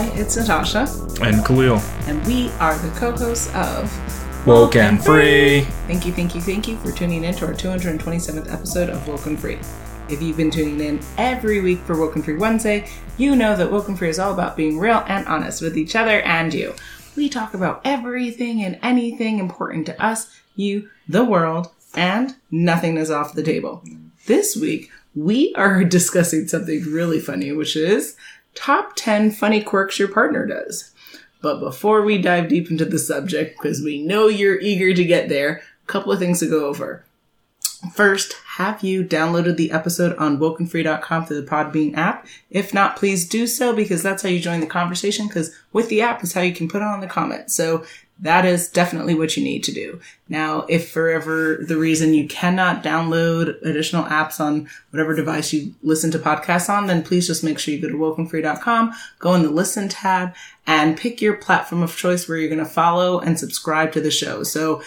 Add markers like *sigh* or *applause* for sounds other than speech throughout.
Hi, it's Natasha, And Khalil. and we are the co-hosts of Woken Free. Thank you, thank you, thank you for tuning in to our 227th episode of Woken Free. If you've been tuning in every week for Woken Free Wednesday, you know that Woken Free is all about being real and honest with each other and you. We talk about everything and anything important to us, you, the world, and nothing is off the table. This week, we are *laughs* discussing something really funny, which is top 10 funny quirks your partner does. But before we dive deep into the subject, because we know you're eager to get there, a couple of things to go over. First, have you downloaded the episode on wokenfree.com through the Podbean app? If not, please do so because that's how you join the conversation because with the app is how you can put it on the comments. So that is definitely what you need to do. Now, if for ever the reason you cannot download additional apps on whatever device you listen to podcasts on, then please just make sure you go to wokenfree.com, go in the listen tab and pick your platform of choice where you're going to follow and subscribe to the show. So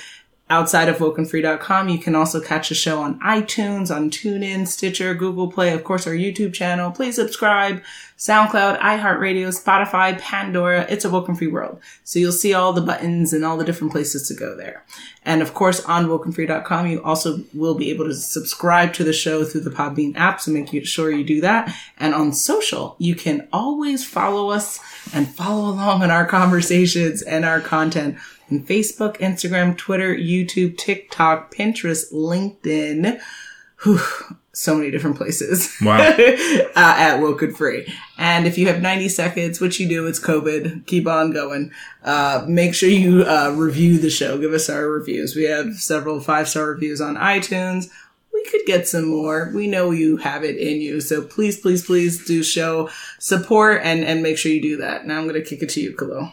outside of wokenfree.com, you can also catch the show on iTunes, on TuneIn, Stitcher, Google Play, of course, our YouTube channel. Please subscribe. SoundCloud, iHeartRadio, Spotify, Pandora. It's a Woken Free world. So you'll see all the buttons and all the different places to go there. And of course, on wokenfree.com, you also will be able to subscribe to the show through the Podbean app. So make sure you do that. And on social, you can always follow us and follow along in our conversations and our content on Facebook, Instagram, Twitter, YouTube, TikTok, Pinterest, LinkedIn. Whew, so many different places. Wow. *laughs* uh, at Woken Free. And if you have 90 seconds, which you do, it's COVID, keep on going. Uh, make sure you uh, review the show. Give us our reviews. We have several five star reviews on iTunes. We could get some more. We know you have it in you. So please, please, please do show support and, and make sure you do that. Now I'm going to kick it to you, Khalil.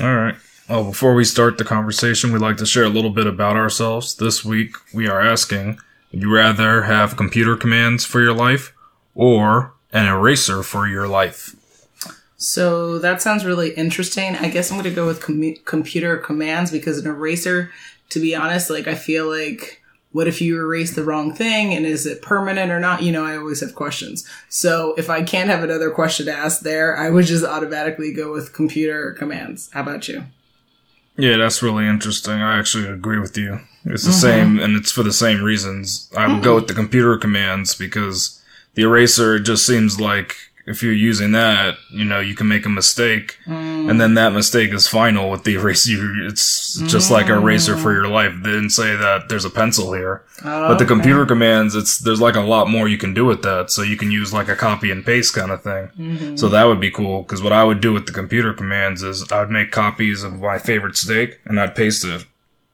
All right. Well, before we start the conversation, we'd like to share a little bit about ourselves. This week, we are asking would you rather have computer commands for your life or an eraser for your life? So that sounds really interesting. I guess I'm going to go with commu computer commands because an eraser, to be honest, like I feel like what if you erase the wrong thing and is it permanent or not? You know, I always have questions. So if I can't have another question asked there, I would just automatically go with computer commands. How about you? Yeah, that's really interesting. I actually agree with you. It's the mm-hmm. same, and it's for the same reasons. I would go mm-hmm. with the computer commands because the eraser just seems like if you're using that, you know, you can make a mistake, mm. and then that mistake is final with the *laughs* eraser. It's just like a eraser for mm. your life. They didn't say that there's a pencil here, but the oh, computer commands, it's there's like a lot more you can do with that. So you can use like a copy and paste kind of thing. Mm-hmm. So that would be cool. Because what I would do with the computer commands is I would make copies of my favorite steak and I'd paste it.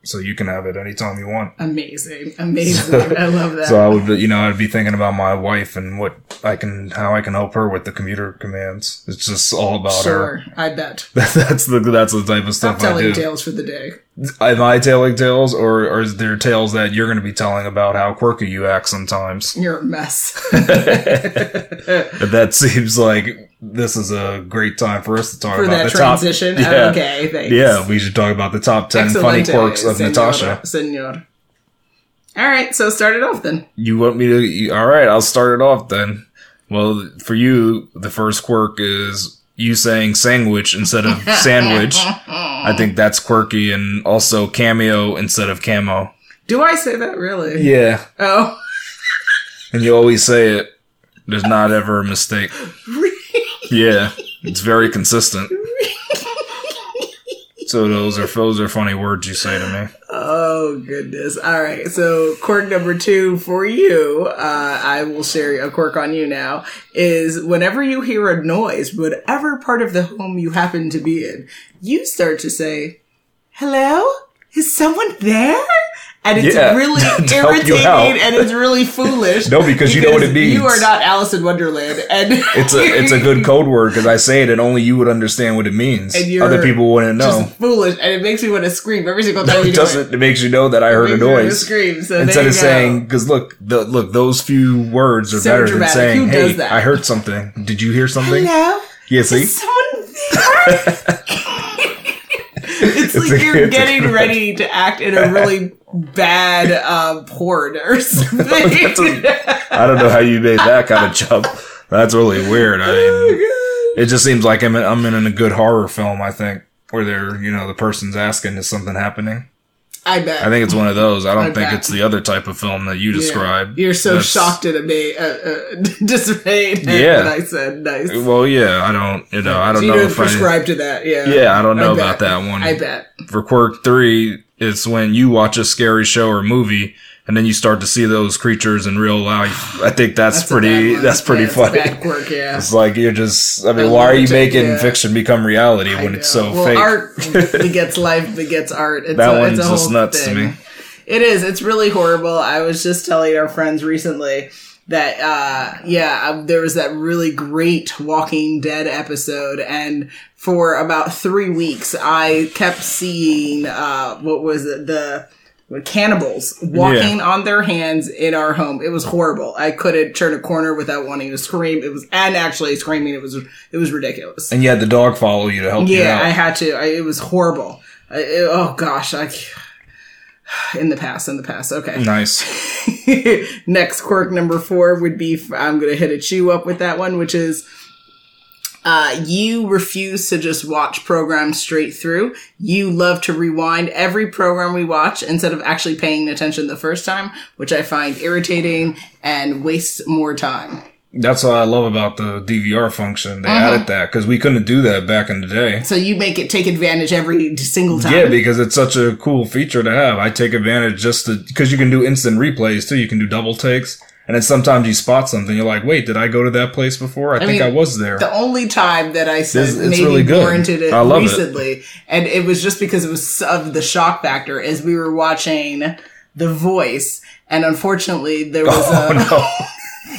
So you can have it anytime you want. Amazing. Amazing. I *laughs* love that. So I would, you know, I'd be thinking about my wife and what I can, how I can help her with the computer commands. It's just all about her. sure. I bet. *laughs* that's the that's the type of stuff. I'm stuff I telling do. tales for the day. Am I telling tales, or, or is there tales that you're going to be telling about how quirky you act sometimes? You're a mess. *laughs* that seems like this is a great time for us to talk for about that the transition. top. *laughs* Yeah, Okay, thanks. yeah, we should talk about the top ten funny Excelente, quirks of senor, Natasha. Senor. All right, so start it off then. You want me to? you- All right, I'll start it off then. Well, for you, the first quirk is you saying sandwich instead of *laughs* sandwich. I think that's quirky, and also cameo instead of camo. Do I say that really? Yeah, Oh, *laughs* and you always say it. There's not ever a mistake. *laughs* Really? Yeah, it's very consistent. So those are those are funny words you say to me. oh goodness. All right. So quirk number two for you, uh, I will share a quirk on you now. Is whenever you hear a noise, whatever part of the home you happen to be in, you start to say, "Hello, is someone there?" And it's Yeah, *laughs* really to help you irritating and it's really *laughs* foolish. No, because you know what it means. You are not Alice in Wonderland, and *laughs* It's a it's a good code word because I say it and only you would understand what it means. And Other people wouldn't know. just foolish, and it makes me want to scream every single time you it do doesn't. It makes you know that I heard a Makes me wanna noise Scream. So instead of you saying because look, the, look, those few words are So better dramatic. than saying, "Hey? I heard something. Did you hear something?" "Hello, Yeah, see, there?" *laughs* it's like a- you're it's getting ready to act in a really bad um, porn or *laughs* something. I don't know how you made that kind of jump. That's really weird. I mean, it just seems like I'm in, I'm in a good horror film. I think where they're you know the person's asking is something happening. I bet. I think it's one of those. I don't I think bet. it's the other type of film that you described. You're so That's- shocked and amazed, uh, uh, *laughs* dismayed at Yeah. I said. Nice. Well, yeah, I don't. You know, I don't so you know don't if I. prescribe to that. Yeah. Yeah, I don't know bet. about that one. I bet. For Quirk Three, it's when you watch a scary show or movie, and then you start to see those creatures in real life. I think that's, That's pretty. That's pretty Yeah, funny. Quirk, yeah. It's like you're just. I mean, I why are you it, making yeah. fiction become reality when it's so well, fake? art *laughs* begets life, begets art. It's That a, one's it's just nuts to me. It is. It's really horrible. I was just telling our friends recently that, uh, yeah, there was that really great Walking Dead episode, and for about three weeks, I kept seeing, uh, what was it, the cannibals walking on their hands in our home. It was horrible. I couldn't turn a corner without wanting to scream. It was, and actually screaming. It was, it was ridiculous. and you had the dog follow you to help you Yeah. I had to. I, it was horrible. I, it- oh gosh, I *sighs* in the past, in the past. Okay. nice. *laughs* Next quirk number four would be I'm gonna hit a chew up with that one, which is uh, you refuse to just watch programs straight through. You love to rewind every program we watch instead of actually paying attention the first time, which I find irritating and wastes more time. That's what I love about the DVR function. They Uh-huh. added that because we couldn't do that back in the day. So you make it take advantage every single time. Yeah, because it's such a cool feature to have. I take advantage just because you can do instant replays too. You can do double takes, and then sometimes you spot something. You're like, wait, did I go to that place before? I, think mean, I was there. The only time that I said It's- it's maybe really warranted it I love it. recently, and it was just because it was of the shock factor, is we were watching The Voice, and unfortunately there was *laughs* oh a. no! *laughs*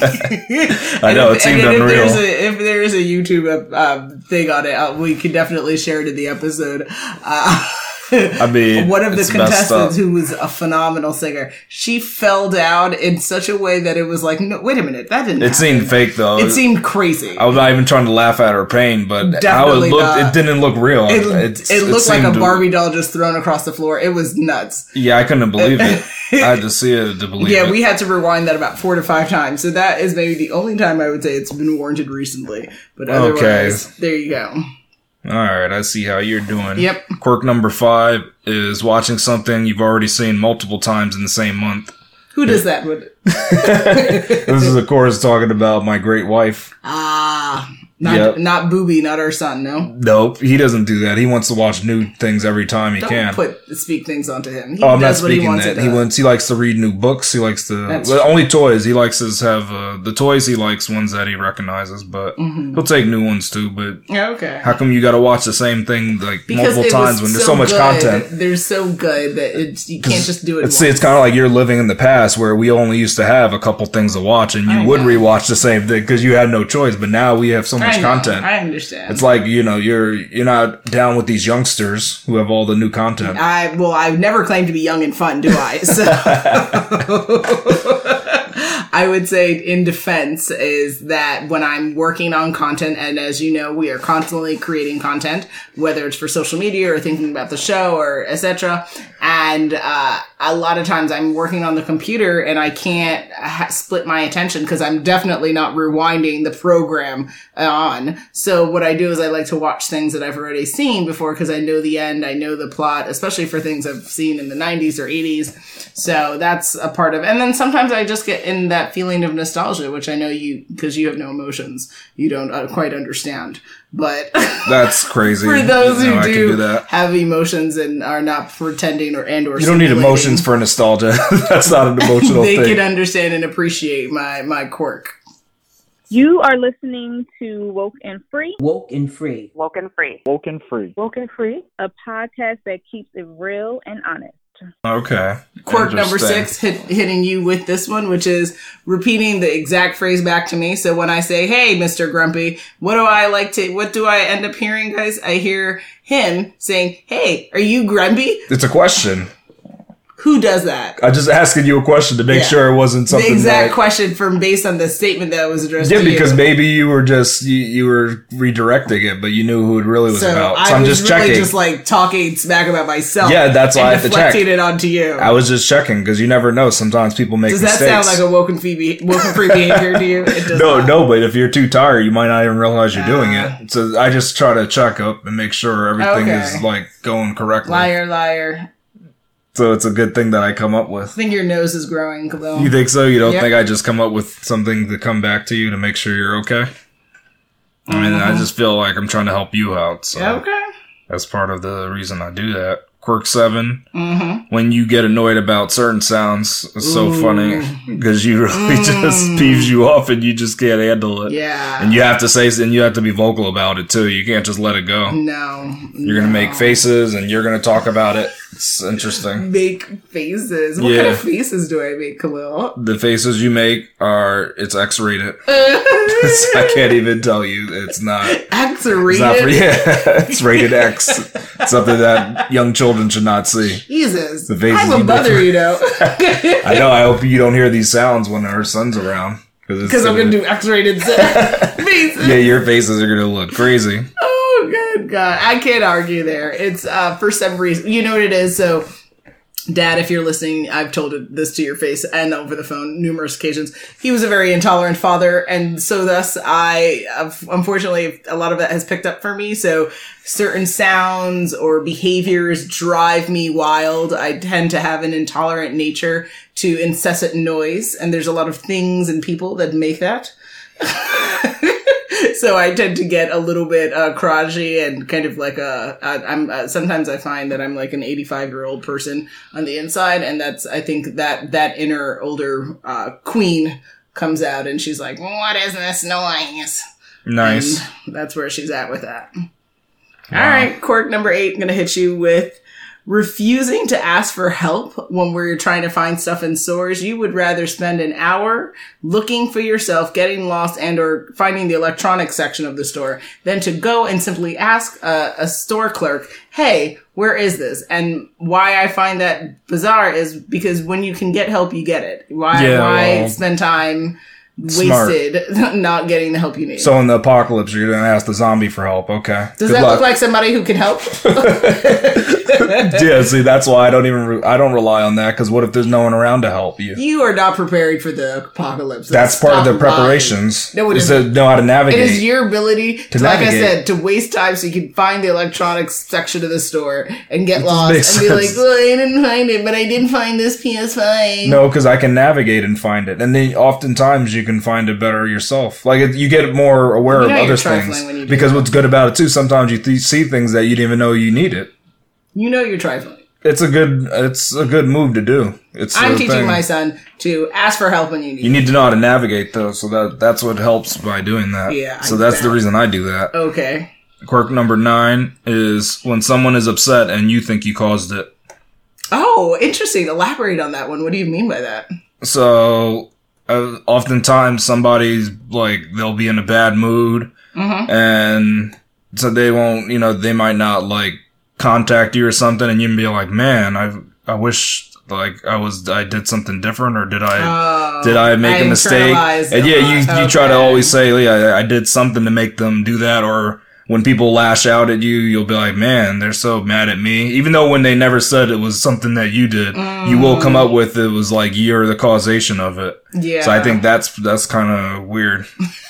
*laughs* I know if- it seemed and if unreal. There's a, if there is a YouTube uh, thing on it, uh, we can definitely share it in the episode. Uh, I *laughs* mean, one of the it's messed up. contestants who was a phenomenal singer, she fell down in such a way that it was like, no, wait a minute, that didn't. It happen. seemed fake though. It seemed crazy. I was not even trying to laugh at her pain, but how it looked, not. it didn't look real. It, It's- it looked like a Barbie doll just thrown across the floor. It was nuts. Yeah, I couldn't believe it. I had to see it to *laughs* believe it. Yeah, it. we had to rewind that about four to five times. So that is maybe the only time I would say it's been warranted recently. But otherwise, there you go. All right, I see how you're doing. Yep. Quirk number five is watching something you've already seen multiple times in the same month. Who does that? *laughs* This is, of course, talking about my great wife. ah, not Yep. not Booby, not our son. No, Nope, he doesn't do that. He wants to watch new things every time he don't can. put speak things onto him. He Oh, I'm not he speaking wants that. He wants. He likes to read new books. He likes to. Well, only toys. He likes to have uh, the toys. He likes ones that he recognizes, but Mm-hmm. he'll take new ones too. But Okay. how come you got to watch the same thing like Because multiple times when there's so much good. content? They're so good that it's, you can't just do it. It's it's kind of like you're living in the past where we only used to have a couple things to watch, and you I would know. rewatch the same thing because you had no choice. But now we have so much know, content. I understand. It's like you know you're you're not down with these youngsters who have all the new content. I well, I've never claimed to be young and fun, do I? So *laughs* I would say in defense is that when I'm working on content, and as you know, we are constantly creating content, whether it's for social media or thinking about the show or etc. And uh, a lot of times I'm working on the computer and I can't ha- split my attention because I'm definitely not rewinding the program on. So what I do is I like to watch things that I've already seen before because I know the end, I know the plot, especially for things I've seen in the 90s or 80s. So that's a part of And then sometimes I just get in that feeling of nostalgia, which I know you, because you have no emotions, you don't uh, quite understand. But That's crazy. *laughs* for those You know, who I do, do that. have emotions and are not pretending or and or You don't need emotions for nostalgia. *laughs* That's not an emotional thing. they thing. can understand and appreciate my my quirk. You are listening to Woke and Free, Woke and free. Woken free. Woken free. Woke and Free, a podcast that keeps it real and honest. Okay. Quirk number six, hit, hitting you with this one, which is repeating the exact phrase back to me. So when I say, "Hey, Mister Grumpy," what do I like to? What do I end up hearing, guys? I hear him saying, "Hey, are you grumpy?" It's a question. Who does that? I'm just asking you a question to make Yeah. sure it wasn't something. The exact that. question from based on the statement that was addressed Yeah, because you. maybe you were just you, you were redirecting it, but you knew who it really was so about. I So I'm was just really checking. just like talking smack about myself. Yeah, that's why I have to check. it onto you. I was just checking because you never know. Sometimes people make Does that sound like a woken free, woken free behavior to you? It does no, not. no, but if you're too tired, you might not even realize you're doing Ah. it. So I just try to check up and make sure everything Okay. is like going correctly. Liar, liar. So it's a good thing that I come up with. I think your nose is growing, Khalil. You think so? You don't Yep. think I just come up with something to come back to you to make sure you're okay? I mean, I just feel like I'm trying to help you out. So Mm-hmm. okay. that's part of the reason I do that. Quirk 7 Mm-hmm. when you get annoyed about certain sounds, it's so funny because you really *laughs* just Mm. peeves you off and you just can't handle it. Yeah. And you have to say, and you have to be vocal about it too. You can't just let it go. no. You're gonna make faces and you're gonna talk about it. It's interesting. Make faces. What Yeah. kind of faces do I make, Khalil? The faces you make are it's X-rated. I can't even tell you. It's not. X It's not for *laughs* yeah. It's rated X. Something that young children should not see. Jesus. The faces I'm a you mother, make. you know. *laughs* I know. I hope you don't hear these sounds when her son's around Because I'm going to do X rated *laughs* faces. Yeah, your faces are gonna look crazy. God. I can't argue there. It's uh, for some reason. You know what it is? So, Dad, if you're listening, I've told this to your face and over the phone numerous occasions. He was a very intolerant father, and so thus I, unfortunately, a lot of it has picked up for me. So certain sounds or behaviors drive me wild. I tend to have an intolerant nature to incessant noise, and there's a lot of things and people that make that. *laughs* *laughs* so I tend to get a little bit uh, crotchety and kind of like a. I- I'm uh, sometimes I find that I'm like an 85 year old person on the inside, and that's I think that that inner older uh, queen comes out, and she's like, "What is this noise?" Nice. And that's where she's at with that. All right, quirk number eight. I'm gonna hit you with refusing to ask for help when we're trying to find stuff in stores. You would rather spend an hour looking for yourself, getting lost, and or finding the electronics section of the store than to go and simply ask a, a store clerk, "Hey, where is this?" And why I find that bizarre is because when you can get help, you get it. Why? Yeah, why spend time? Smart. Wasted *laughs* not getting the help you need. So in the apocalypse, you're gonna ask the zombie for help. Okay. Does Good that luck. look like somebody who can help? *laughs* yeah. See, that's why I don't even. Re- I don't rely on that because what if there's no one around to help you? you are not prepared for the apocalypse. That's part of the Stop lying. preparations. No, it is to know how to navigate. is your ability to, like I said, to waste time so you can find the electronics section of the store and get lost and makes be like, sense. well, I didn't find it, but I did find this PS5. No, because I can navigate and find it, and then oftentimes you can find it better yourself. Like it, you get more aware You of know you're other things when you do because that. what's good about it too. Sometimes you th- see things that you didn't even know you needed. You know you're trifling. It's a good. It's a good move to do. It's. I'm teaching thing. my son to ask for help when you need You need to know how to navigate though, so that that's what helps by doing that. Yeah, So I that's the reason I do that. Okay. Quirk number nine is when someone is upset and you think you caused it. Oh, interesting. Elaborate on that one. What do you mean by that? So, uh, oftentimes somebody's like, they'll be in a bad mood Mm-hmm. and so they won't, you know, they might not like contact you or something and you can be like, man, I, I wish like I was, I did something different or did I, Oh, did I make I a mistake? And yeah, you, you try to always say, yeah, I, I did something to make them do that or when people lash out at you, you'll be like, man, they're so mad at me. Even though when they never said it was something that you did, you will come up with it was like you're the causation of it. Yeah. So I think that's that's kind of weird. *laughs*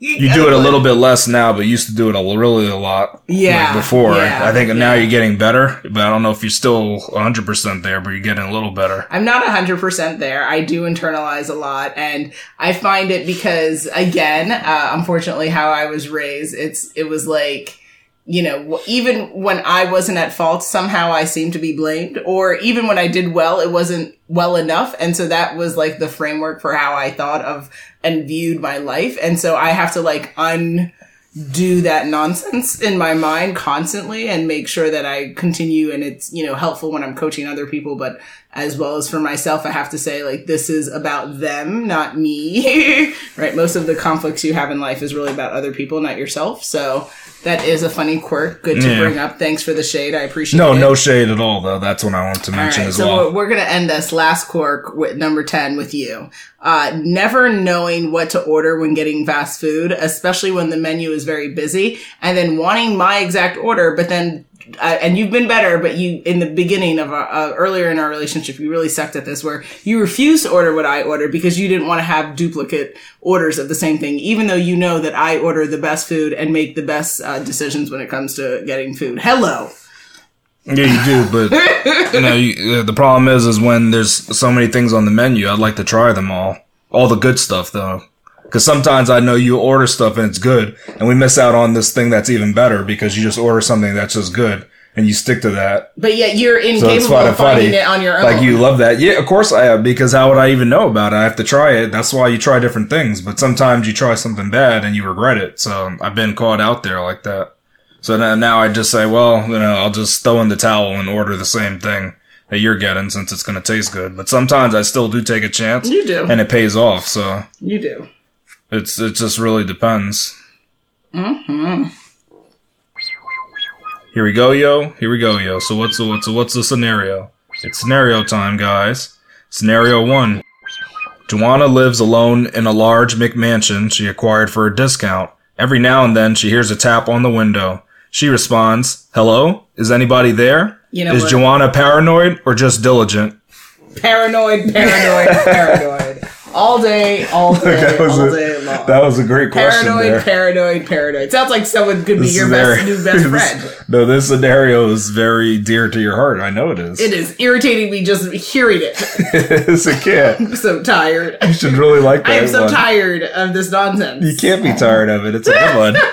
you do it a little bit less now, but you used to do it a, really a lot. Yeah, like before. yeah, I think now you're getting better, but I don't know if you're still 100 percent there, but you're getting a little better. I'm not 100% there. I do internalize a lot and I find it because again, uh, unfortunately how I was raised, it's, it was like, you know, even when I wasn't at fault, somehow I seemed to be blamed or even when I did well, it wasn't well enough. And so that was like the framework for how I thought of and viewed my life. And so I have to like undo that nonsense in my mind constantly and make sure that I continue and it's, you know, helpful when I'm coaching other people, but as well as for myself, I have to say, like, this is about them, not me, *laughs* right? Most of the conflicts you have in life is really about other people, not yourself. So that is a funny quirk. Good to Yeah. bring up. Thanks for the shade. I appreciate No, it. no shade at all, though. That's what I want to mention right, as so well. we're, we're gonna end this last quirk with number 10 with you. Uh, never knowing what to order when getting fast food, especially when the menu is very busy, and then wanting my exact order, but then, uh, and you've been better, but you, in the beginning of our, uh, earlier in our relationship, you really sucked at this where you refused to order what I ordered because you didn't want to have duplicate orders of the same thing, even though you know that I order the best food and make the best uh, decisions when it comes to getting food. Hello. Yeah, you do, but you know, you, uh, the problem is, is when there's so many things on the menu. I'd like to try them all, all the good stuff, though, because sometimes I know you order stuff and it's good, and we miss out on this thing that's even better because you just order something that's just good and you stick to that. But yet you're So incapable kind of of funny. finding it on your own. Like you love that, yeah. Of course I have, because how would I even know about it? I have to try it. That's why you try different things. But sometimes you try something bad and you regret it. So I've been caught out there like that. So now, now I just say, well, you know, I'll just throw in the towel and order the same thing that you're getting since it's going to taste good. But sometimes I still do take a chance. You do. And it pays off. So You do. It's, it just really depends. Mm-hmm. Here we go, yo. Here we go, yo. So what's the, what's the, what's the scenario? It's scenario time, guys. Scenario one. Joanna lives alone in a large McMansion she acquired for a discount. Every now and then she hears a tap on the window. She responds, Hello? Is anybody there? You know Is what? Joanna paranoid or just diligent? Paranoid, paranoid, paranoid. All day, all *laughs* day, That was all a- day long. That was a great question paranoid, there. paranoid, paranoid. Sounds like someone could be This your best very- new best *laughs* this- friend. No, this scenario is very dear to your heart. I know it is. It is irritating me just hearing it. As a kid. I'm so tired. You should really like that I am so one. tired of this nonsense. You can't be tired of it. It's a good one. *laughs*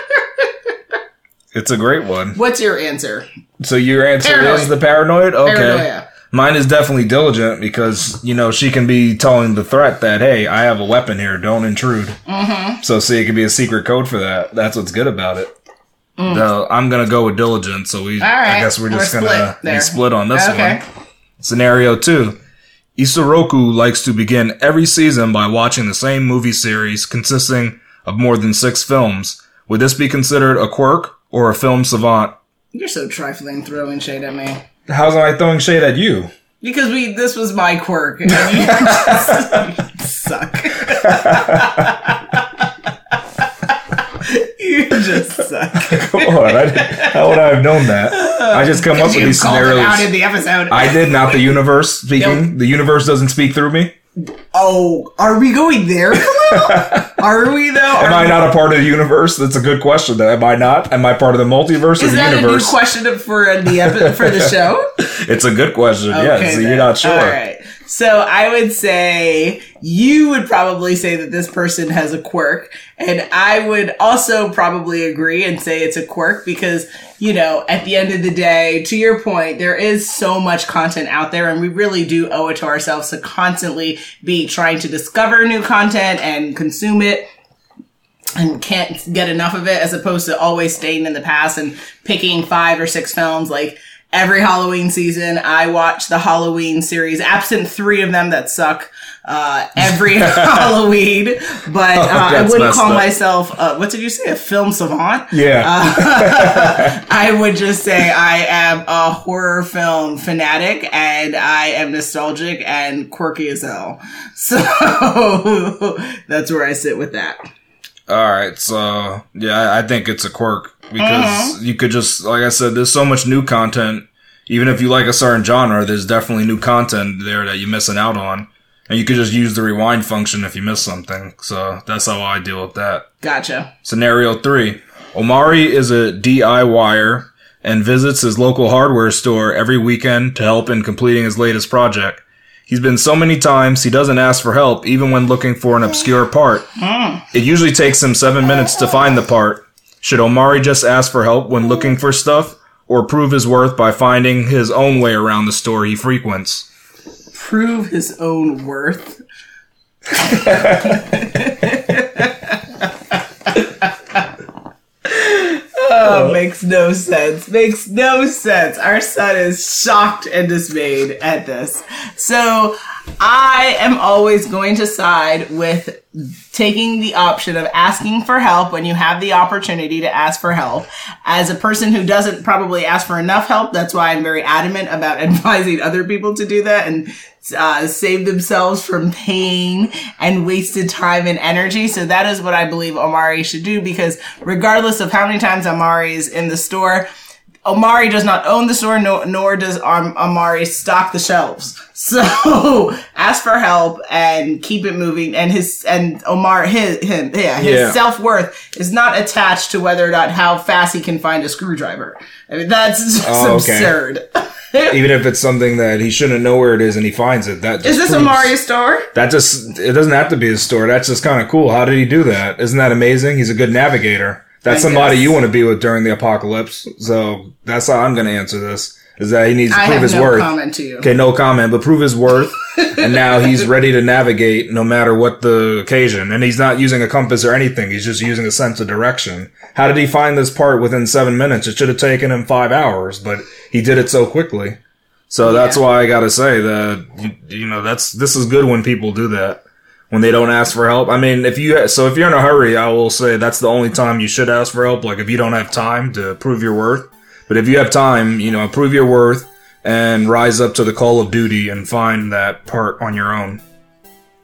It's a great one. What's your answer? So your answer Paranoid. is the paranoid? Okay. Paranoia. Mine is definitely diligent because, you know, she can be telling the threat that, hey, I have a weapon here, don't intrude. Mm-hmm. So, see, it could be a secret code for that. That's what's good about it. No, I'm going to go with diligent, so we, Mm. Right. I guess we're just We're going to split be split on this Okay. one. Scenario two. Isoroku likes to begin every season by watching the same movie series consisting of more than six films. Would this be considered a quirk or a film savant? You're so trifling throwing shade at me. How's am I throwing shade at you? Because we this was my quirk. And you *laughs* just suck. *laughs* you just suck. Come on, I how would I have known that? I just come up with You these called it out in scenarios. the episode. I did, not the universe speaking. Nope. The universe doesn't speak through me. Oh, are we going there? *laughs* Are we though? Am Are I we- not a part of the universe? That's a good question. Am I not? Am I part of the multiverse or Is the that a new question for uh, the epi- for the *laughs* show? It's a good question. yeah, so you're not sure. All right. So I would say you would probably say that this person has a quirk, and I would also probably agree and say it's a quirk because you know at the end of the day, to your point, there is so much content out there, and we really do owe it to ourselves to constantly be trying to discover new content and consume it and can't get enough of it as opposed to always staying in the past and picking five or six films like every Halloween season. I watch the Halloween series absent three of them that suck uh, every *laughs* Halloween. But uh, I wouldn't call up. myself uh, what did you say? A film savant? Yeah. *laughs* *laughs* I would just say I am a horror film fanatic and I am nostalgic and quirky as hell. So that's where I sit with that All right, so yeah, I- think it's a quirk because Mm-hmm. you could just, like I said, there's so much new content. Even if you like a certain genre, there's definitely new content there that you're missing out on, and you could just use the rewind function if you miss something. So that's how I deal with that. gotcha Scenario three: Omari is a DIYer and visits his local hardware store every weekend to help in completing his latest project. He's been so many times he doesn't ask for help even when looking for an obscure part. It usually takes him seven minutes to find the part. Should Omari just ask for help when looking for stuff, or prove his worth by finding his own way around the store he frequents? prove his own worth. *laughs* *laughs* oh, makes *laughs* makes no sense. Makes no sense. Our son is shocked and dismayed at this. So I am always going to side with taking the option of asking for help when you have the opportunity to ask for help. As a person who doesn't probably ask for enough help, that's why I'm very adamant about *laughs* advising other people to do that and uh, save themselves from pain and wasted time and energy. So that is what I believe Omari should do because regardless of how many times Omari is in the store, Omari does not own the store, no, nor does um, Omari stock the shelves. *laughs* So ask for help and keep it moving. And his and Omar his him yeah his Yeah. self worth is not attached to whether or not how fast he can find a screwdriver. I mean that's just Oh, okay. absurd. *laughs* Even if it's something that he shouldn't know where it is and he finds it, that Is this proves- Omari's store? That just it doesn't have to be his store. That's just kind of cool. How did he do that? Isn't that amazing? He's a good navigator. That's I somebody guess. you want to be with during the apocalypse. So that's how I'm going to answer this. Is that he needs to I prove his no worth. comment to you. Okay, no comment, but prove his worth. *laughs* and now he's ready to navigate no matter what the occasion. And he's not using a compass or anything. He's just using a sense of direction. How did he find this part within seven minutes? It should have taken him five hours, but he did it so quickly. So that's why I gotta say that, you, you know, that's, this is good when people do that. When they don't ask for help. I mean, if you, so if you're in a hurry, I will say that's the only time you should ask for help. Like if you don't have time to prove your worth. But if you have time, you know, prove your worth and rise up to the call of duty and find that part on your own.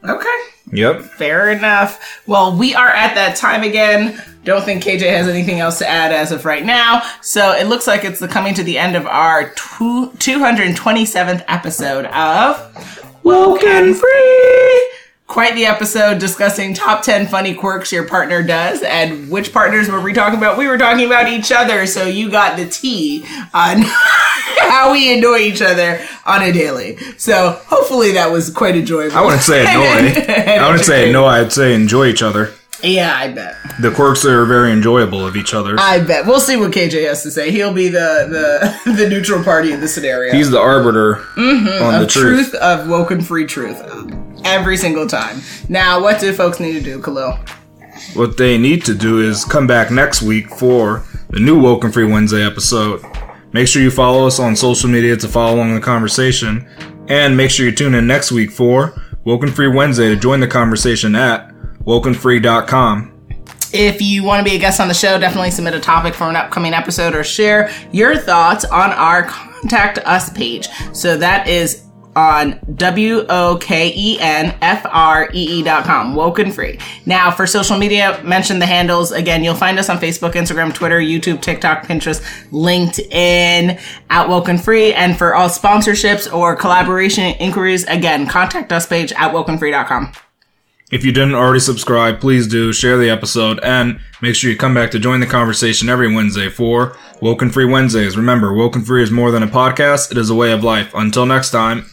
Okay. Yep. Fair enough. Well, we are at that time again. Don't think KJ has anything else to add as of right now. So it looks like it's the coming to the end of our two, 227th episode of Woken Free. Quite the episode discussing top 10 funny quirks your partner does. And which partners were we talking about? We were talking about each other. So you got the tea on *laughs* how we annoy each other on a daily. So hopefully that was quite enjoyable. I wouldn't say *laughs* annoy. I wouldn't say annoy. I'd say enjoy each other. Yeah, I bet. The quirks are very enjoyable of each other. I bet. We'll see what KJ has to say. He'll be the the, *laughs* the neutral party in the scenario. He's the arbiter mm-hmm. on the truth. truth of woken free truth. Every single time. Now, what do folks need to do, Khalil? What they need to do is come back next week for the new Woken Free Wednesday episode. Make sure you follow us on social media to follow along the conversation. And make sure you tune in next week for Woken Free Wednesday to join the conversation at wokenfree.com. If you want to be a guest on the show, definitely submit a topic for an upcoming episode or share your thoughts on our contact us page. So that is on W O K E N F R E E dot com, Woken Free. Now, for social media, mention the handles. Again, you'll find us on Facebook, Instagram, Twitter, YouTube, TikTok, Pinterest, LinkedIn, at Woken Free. And for all sponsorships or collaboration inquiries, again, contact us page at wokenfree.com. If you didn't already subscribe, please do share the episode and make sure you come back to join the conversation every Wednesday for Woken Free Wednesdays. Remember, Woken Free is more than a podcast, it is a way of life. Until next time,